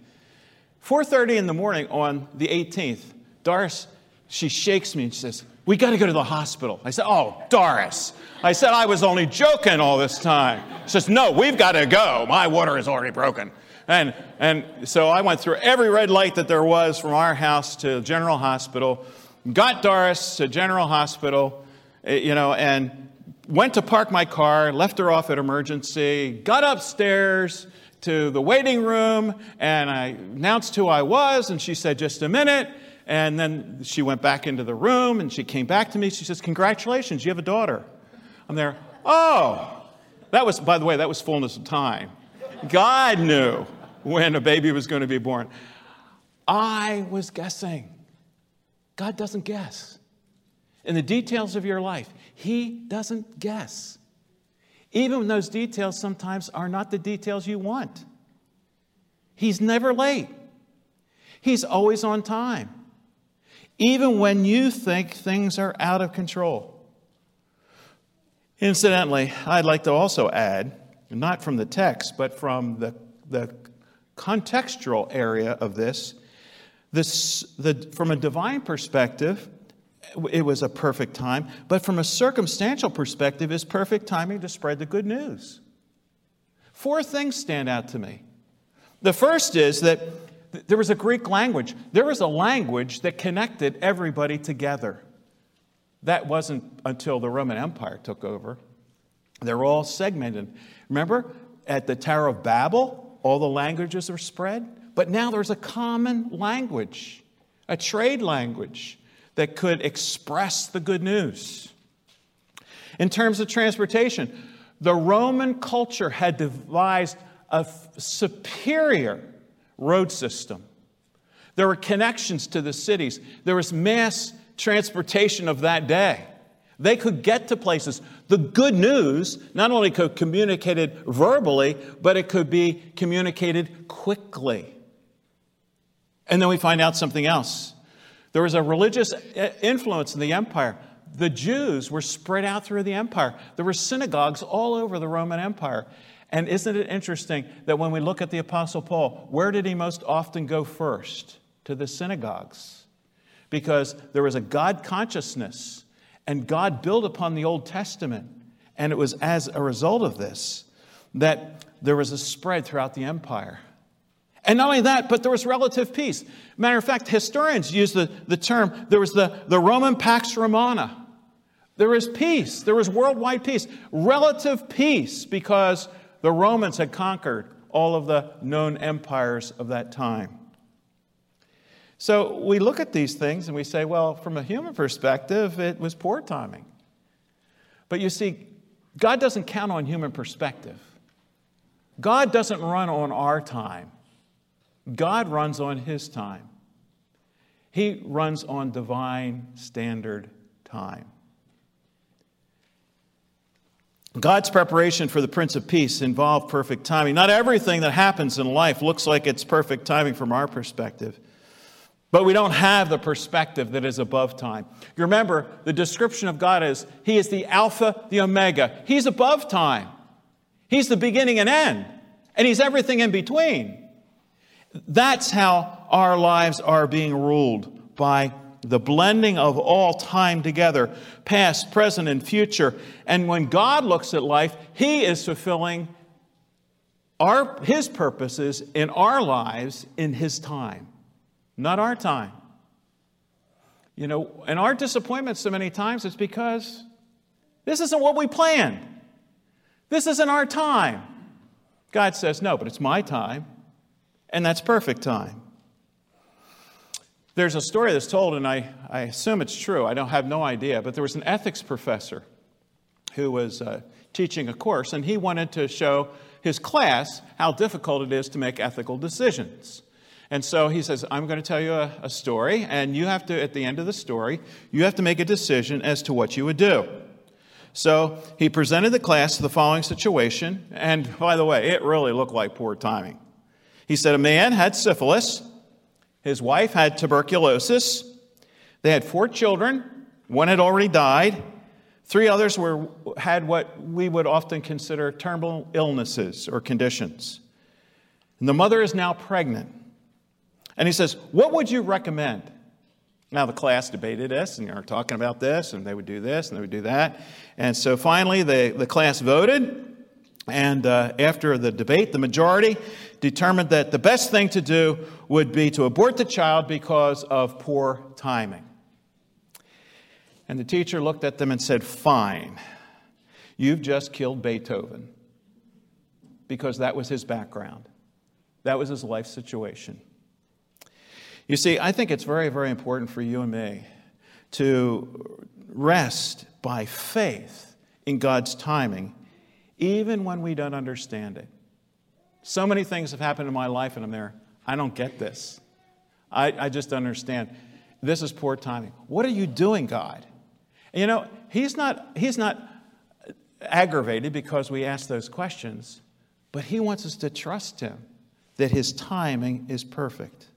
4:30 in the morning on the 18th, Doris, she shakes me and she says, "We got to go to the hospital." I said, "Oh, Doris." I said I was only joking all this time. She says, "No, we've got to go. My water is already broken." And and so I went through every red light that there was from our house to General Hospital, got Doris to General Hospital, eh, you know, and went to park my car, left her off at emergency, got upstairs to the waiting room, and I announced who I was, and she said, Just a minute. And then she went back into the room and she came back to me. She says, Congratulations, you have a daughter. I'm there, Oh, That was, by the way, that was fullness of time. God knew when a baby was going to be born. I was guessing. God doesn't guess. In the details of your life, He doesn't guess. Even when those details sometimes are not the details you want. He's never late, He's always on time, even when you think things are out of control. Incidentally, I'd like to also add, not from the text, but from the, the contextual area of this, this the, from a divine perspective, it was a perfect time, but from a circumstantial perspective, it's perfect timing to spread the good news. Four things stand out to me. The first is that there was a Greek language, there was a language that connected everybody together. That wasn't until the Roman Empire took over. They're all segmented. Remember, at the Tower of Babel, all the languages were spread, but now there's a common language, a trade language that could express the good news. In terms of transportation, the Roman culture had devised a superior road system. There were connections to the cities. There was mass transportation of that day. They could get to places. The good news not only could communicated verbally, but it could be communicated quickly. And then we find out something else. There was a religious eh, influence in the empire. The Jews were spread out through the empire. There were synagogues all over the Roman Empire. And isn't it interesting that when we look at the Apostle Paul, where did he most often go first? To the synagogues. Because there was a God consciousness, and God built upon the Old Testament. And it was as a result of this that there was a spread throughout the empire. And not only that, but there was relative peace. Matter of fact, historians use the, the term there was the, the Roman Pax Romana. There was peace, there was worldwide peace, relative peace, because the Romans had conquered all of the known empires of that time. So we look at these things and we say, well, from a human perspective, it was poor timing. But you see, God doesn't count on human perspective. God doesn't run on our time. God runs on his time. He runs on divine standard time. God's preparation for the Prince of Peace involved perfect timing. Not everything that happens in life looks like it's perfect timing from our perspective. But we don't have the perspective that is above time. You remember, the description of God is He is the Alpha, the Omega. He's above time. He's the beginning and end. And He's everything in between. That's how our lives are being ruled by the blending of all time together, past, present, and future. And when God looks at life, He is fulfilling our, His purposes in our lives in His time, not our time. You know, and our disappointment so many times is because this isn't what we planned. This isn't our time. God says, no, but it's my time. And that's perfect time. There's a story that's told, and I, I assume it's true. I don't have no idea, but there was an ethics professor who was uh, teaching a course, and he wanted to show his class how difficult it is to make ethical decisions. And so he says, I'm going to tell you a, a, story, and you have to, at the end of the story, you have to make a decision as to what you would do. So he presented the class the following situation, and by the way, it really looked like poor timing. He said a man had syphilis, his wife had tuberculosis, they had four children, one had already died, three others were, had what we would often consider terminal illnesses or conditions. And the mother is now pregnant. And he says, What would you recommend? Now, the class debated this, and they were talking about this, and they would do this, and they would do that. And so finally, the, the class voted. And uh, after the debate, the majority determined that the best thing to do would be to abort the child because of poor timing. And the teacher looked at them and said, Fine, you've just killed Beethoven. Because that was his background, that was his life situation. You see, I think it's very, very important for you and me to rest by faith in God's timing even when we don't understand it. So many things have happened in my life, and I'm there. I don't get this. I, I just understand. This is poor timing. What are you doing, God? And you know, he's not, he's not aggravated because we ask those questions, but he wants us to trust him that his timing is perfect.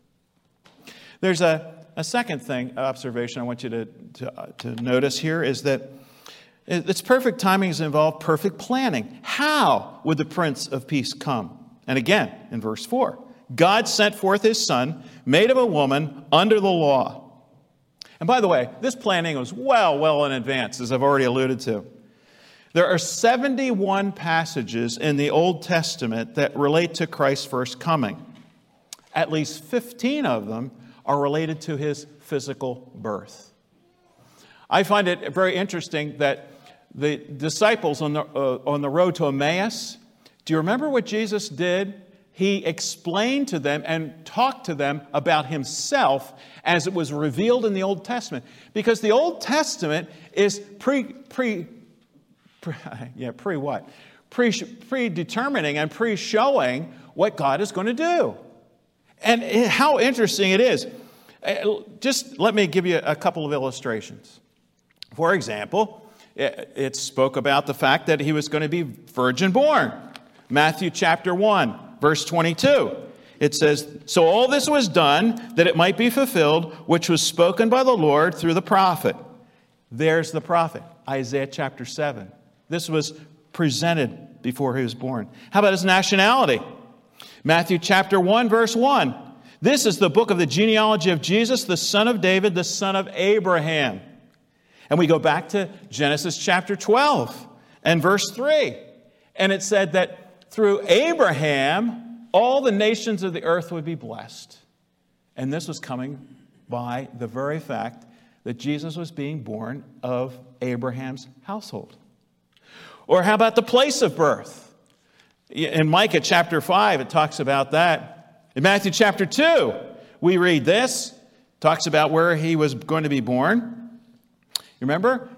There's a, a second thing, observation I want you to, to, uh, to notice here is that its perfect timing is involved perfect planning. How would the Prince of Peace come? And again, in verse 4, God sent forth his son, made of a woman under the law. And by the way, this planning was well, well in advance, as I've already alluded to. There are 71 passages in the Old Testament that relate to Christ's first coming. At least 15 of them are related to his physical birth. I find it very interesting that the disciples on the, uh, on the road to Emmaus, do you remember what Jesus did? He explained to them and talked to them about himself as it was revealed in the Old Testament. Because the Old Testament is pre, pre, pre yeah, pre what? Pre, predetermining and pre showing what God is going to do. And how interesting it is. Uh, just let me give you a couple of illustrations. For example, it spoke about the fact that he was going to be virgin born. Matthew chapter 1, verse 22. It says, So all this was done that it might be fulfilled, which was spoken by the Lord through the prophet. There's the prophet, Isaiah chapter 7. This was presented before he was born. How about his nationality? Matthew chapter 1, verse 1. This is the book of the genealogy of Jesus, the son of David, the son of Abraham. And we go back to Genesis chapter 12 and verse 3. And it said that through Abraham, all the nations of the earth would be blessed. And this was coming by the very fact that Jesus was being born of Abraham's household. Or how about the place of birth? In Micah chapter 5, it talks about that. In Matthew chapter 2, we read this, talks about where he was going to be born. Remember?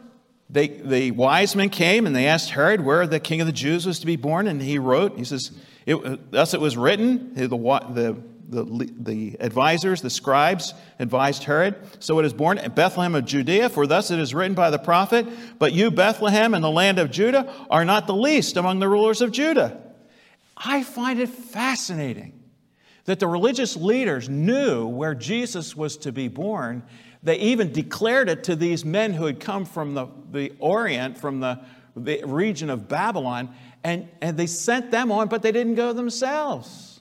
They, the wise men came and they asked Herod where the king of the Jews was to be born, and he wrote, he says, it, Thus it was written, the, the, the, the advisors, the scribes advised Herod, so it is born in Bethlehem of Judea, for thus it is written by the prophet, But you, Bethlehem, in the land of Judah, are not the least among the rulers of Judah. I find it fascinating that the religious leaders knew where Jesus was to be born they even declared it to these men who had come from the, the Orient, from the, the region of Babylon, and, and they sent them on, but they didn't go themselves.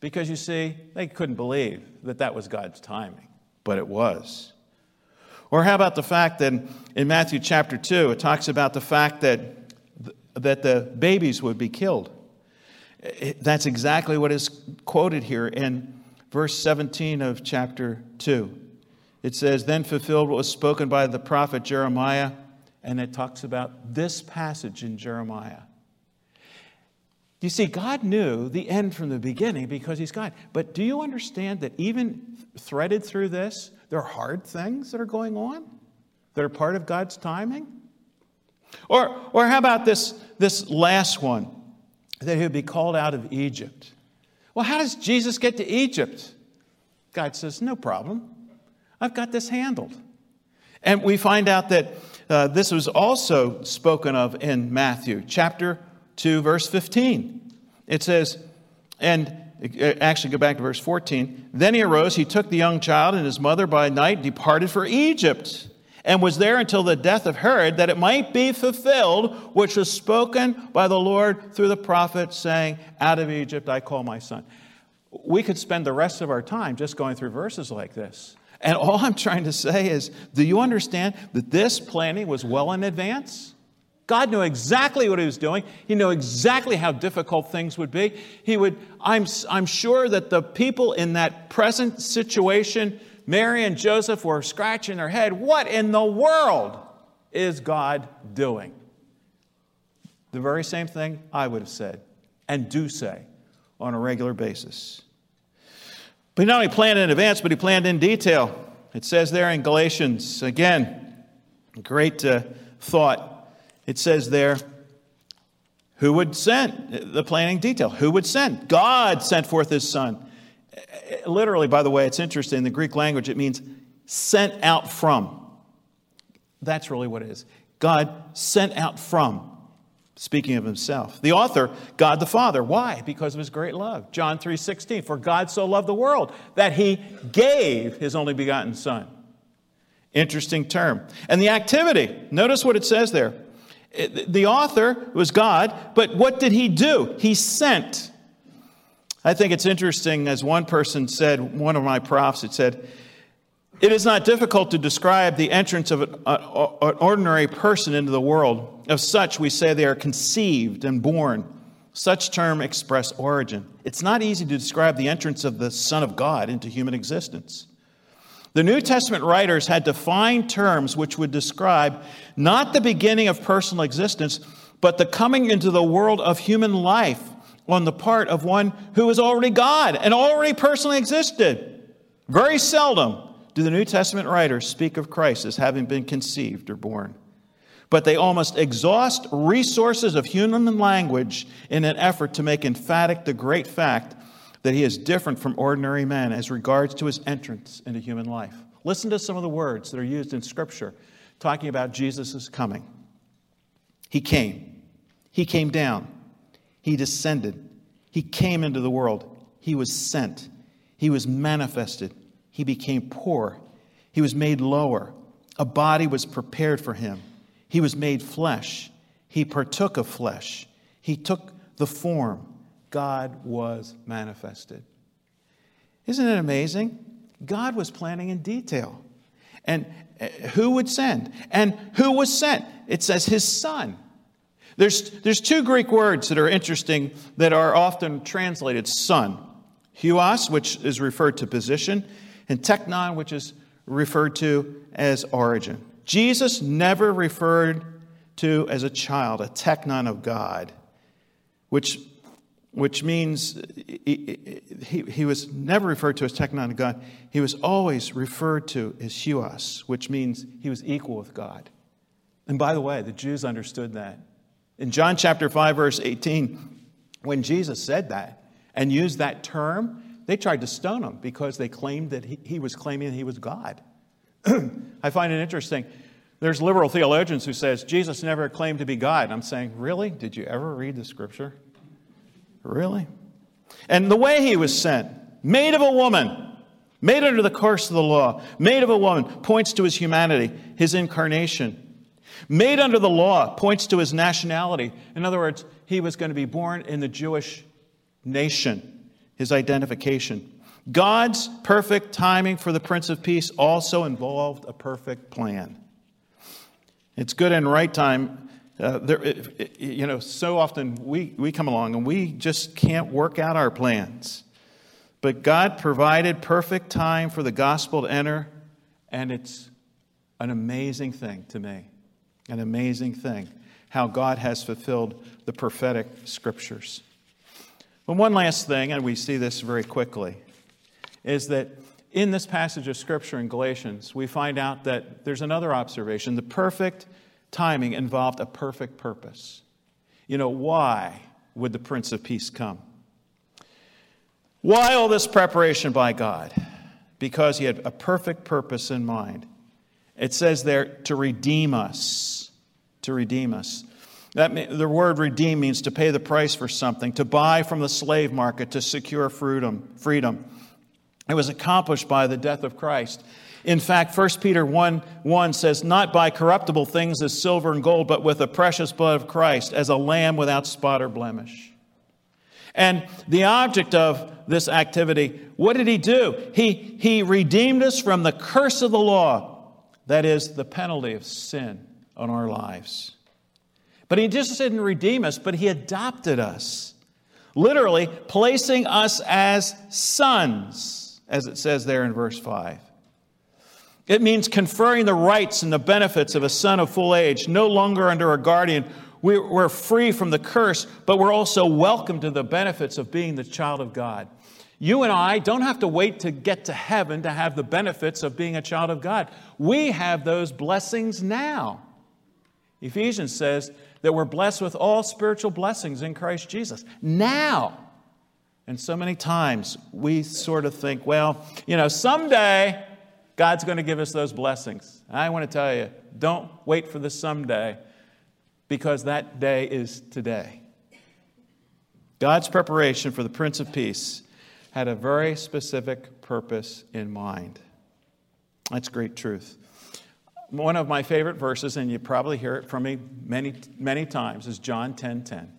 Because you see, they couldn't believe that that was God's timing, but it was. Or how about the fact that in Matthew chapter 2, it talks about the fact that, that the babies would be killed. That's exactly what is quoted here in verse 17 of chapter 2 it says, Then fulfilled what was spoken by the prophet Jeremiah, and it talks about this passage in Jeremiah. You see, God knew the end from the beginning because He's God. But do you understand that even threaded through this, there are hard things that are going on that are part of God's timing? Or, or how about this, this last one, that he would be called out of Egypt? Well, how does Jesus get to Egypt? God says, No problem. I've got this handled. And we find out that uh, this was also spoken of in Matthew chapter 2, verse 15. It says, and uh, actually go back to verse 14. Then he arose, he took the young child and his mother by night, departed for Egypt, and was there until the death of Herod, that it might be fulfilled, which was spoken by the Lord through the prophet, saying, Out of Egypt I call my son. We could spend the rest of our time just going through verses like this. And all I'm trying to say is do you understand that this planning was well in advance? God knew exactly what he was doing. He knew exactly how difficult things would be. He would, I'm, I'm sure that the people in that present situation, Mary and Joseph, were scratching their head. What in the world is God doing? The very same thing I would have said and do say on a regular basis. But he not only planned in advance, but he planned in detail. It says there in Galatians, again, great uh, thought. It says there, Who would send the planning detail? Who would send? God sent forth his son. Literally, by the way, it's interesting. In the Greek language, it means sent out from. That's really what it is. God sent out from, speaking of himself. The author, God the Father. Why? Because of his great love. John 3:16. For God so loved the world that he gave his only begotten son. Interesting term. And the activity, notice what it says there. The author was God, but what did he do? He sent. I think it's interesting, as one person said, one of my profs, it said, it is not difficult to describe the entrance of an, ordinary person into the world. Of such, we say they are conceived and born. Such term express origin. It's not easy to describe the entrance of the Son of God into human existence. The New Testament writers had to find terms which would describe not the beginning of personal existence, but the coming into the world of human life on the part of one who is already God and already personally existed. Very seldom do the New Testament writers speak of Christ as having been conceived or born. But they almost exhaust resources of human language in an effort to make emphatic the great fact that he is different from ordinary men as regards to his entrance into human life. Listen to some of the words that are used in Scripture talking about Jesus' coming. He came, he came down, he descended, he came into the world, he was sent, he was manifested, he became poor, he was made lower, a body was prepared for him, he was made flesh, he partook of flesh, he took the form God was manifested. Isn't it amazing? God was planning in detail. And uh, who would send? And who was sent? It says his son. There's, there's two Greek words that are interesting that are often translated son. Huios, which is referred to position, and teknon, which is referred to as origin. Jesus never referred to as a child, a teknon of God, which which means he, he, he, was never referred to as teknon of God. He was always referred to as huios, which means he was equal with God. And by the way, the Jews understood that. In John chapter 5, verse 18, when Jesus said that and used that term, they tried to stone him because they claimed that he, he was claiming that he was God. I find it interesting. There's liberal theologians who says Jesus never claimed to be God. I'm saying, really? Did you ever read the scripture? Really? And the way he was sent, made of a woman, made under the curse of the law, made of a woman, points to his humanity, his incarnation. Made under the law points to his nationality. In other words, he was going to be born in the Jewish nation, his identification. God's perfect timing for the Prince of Peace also involved a perfect plan. It's good and right time uh, there, it, it, you know, so often we, we come along and we just can't work out our plans. But God provided perfect time for the gospel to enter, and it's an amazing thing to me. An amazing thing how God has fulfilled the prophetic scriptures. But one last thing, and we see this very quickly, is that in this passage of scripture in Galatians, we find out that there's another observation. The perfect timing involved a perfect purpose. You know, why would the Prince of Peace come? Why all this preparation by God? Because he had a perfect purpose in mind. It says there to redeem us. To redeem us. That, the word redeem means to pay the price for something, to buy from the slave market, to secure freedom. freedom. It was accomplished by the death of Christ. In fact, 1 Peter 1 1 says, Not by corruptible things as silver and gold, but with the precious blood of Christ, as a lamb without spot or blemish. And the object of this activity, what did he do? He, he redeemed us from the curse of the law, that is, the penalty of sin on our lives. But he just didn't redeem us, but he adopted us, literally placing us as sons, as it says there in verse 5. It means conferring the rights and the benefits of a son of full age, no longer under a guardian. We're free from the curse, but we're also welcome to the benefits of being the child of God. You and I don't have to wait to get to heaven to have the benefits of being a child of God. We have those blessings now. Ephesians says that we're blessed with all spiritual blessings in Christ Jesus. Now, and so many times we sort of think, well, you know, someday God's going to give us those blessings. I want to tell you, don't wait for the someday because that day is today. God's preparation for the Prince of Peace had a very specific purpose in mind. That's great truth. One of my favorite verses, and you probably hear it from me many, many times, is John 10 10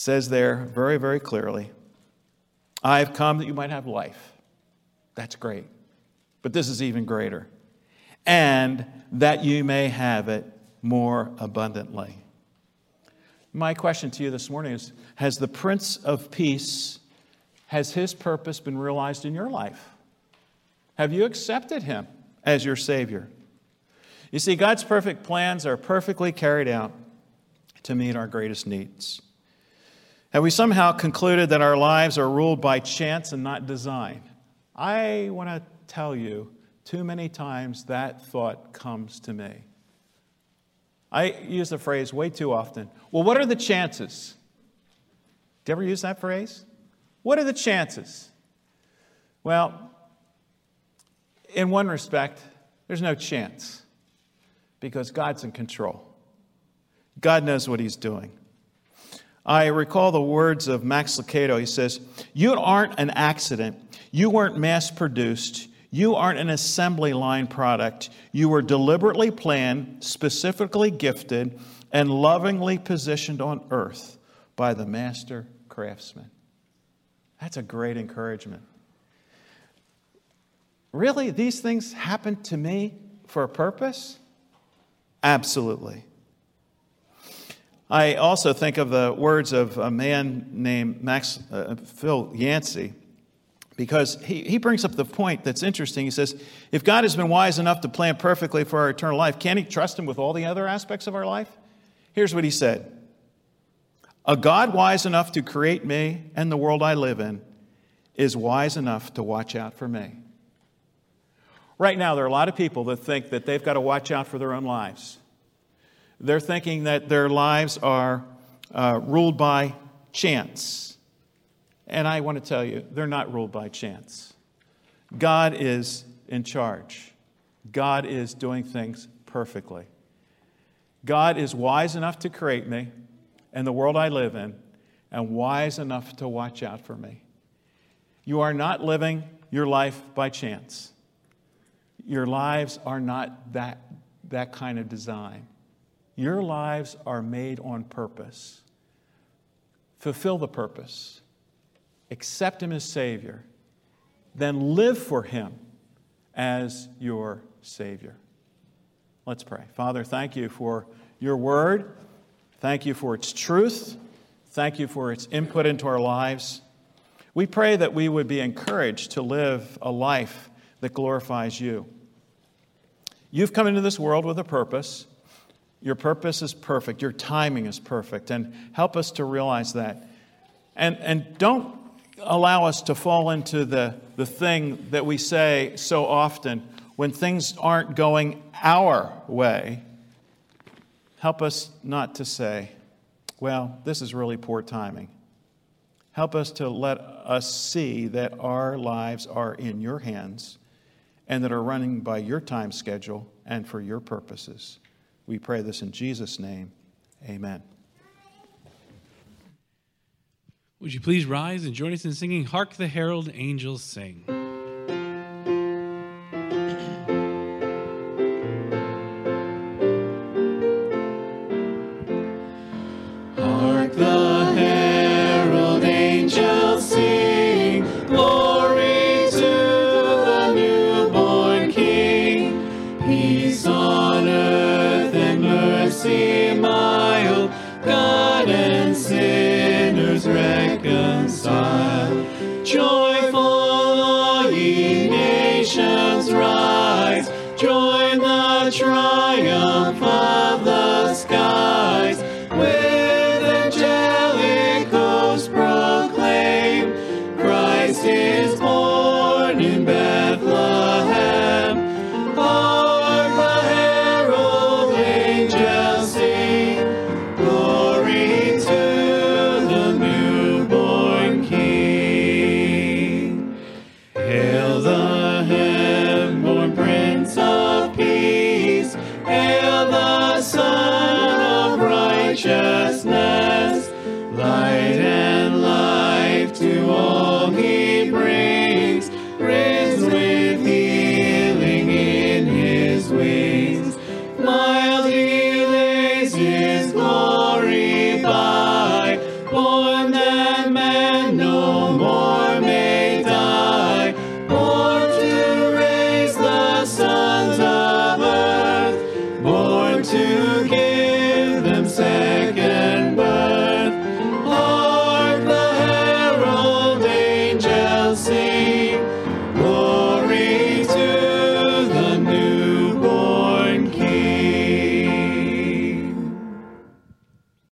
says there very, very clearly, I have come that you might have life. That's great. But this is even greater. And that you may have it more abundantly. My question to you this morning is Has the Prince of Peace, has his purpose been realized in your life? Have you accepted him as your Savior? You see, God's perfect plans are perfectly carried out to meet our greatest needs. Have we somehow concluded that our lives are ruled by chance and not design? I want to tell you, too many times that thought comes to me. I use the phrase way too often. Well, what are the chances? Do you ever use that phrase? What are the chances? Well, in one respect, there's no chance because God's in control. God knows what He's doing. I recall the words of Max Lucado. He says, You aren't an accident. You weren't mass produced. You aren't an assembly line product. You were deliberately planned, specifically gifted, and lovingly positioned on earth by the master craftsman. That's a great encouragement. Really, these things happen to me for a purpose? Absolutely. I also think of the words of a man named Max uh, Phil Yancey because he, he brings up the point that's interesting. He says, If God has been wise enough to plan perfectly for our eternal life, can't he trust him with all the other aspects of our life? Here's what he said A God wise enough to create me and the world I live in is wise enough to watch out for me. Right now, there are a lot of people that think that they've got to watch out for their own lives. They're thinking that their lives are uh, ruled by chance. And I want to tell you, they're not ruled by chance. God is in charge, God is doing things perfectly. God is wise enough to create me and the world I live in, and wise enough to watch out for me. You are not living your life by chance. Your lives are not that, that kind of design. Your lives are made on purpose. Fulfill the purpose, accept Him as Savior, then live for Him as your Savior. Let's pray. Father, thank you for your word. Thank you for its truth. Thank you for its input into our lives. We pray that we would be encouraged to live a life that glorifies you. You've come into this world with a purpose. Your purpose is perfect. Your timing is perfect. And help us to realize that. And, and don't allow us to fall into the, the thing that we say so often when things aren't going our way. Help us not to say, well, this is really poor timing. Help us to let us see that our lives are in your hands and that are running by your time schedule and for your purposes. We pray this in Jesus' name. Amen. Would you please rise and join us in singing Hark the Herald Angels Sing?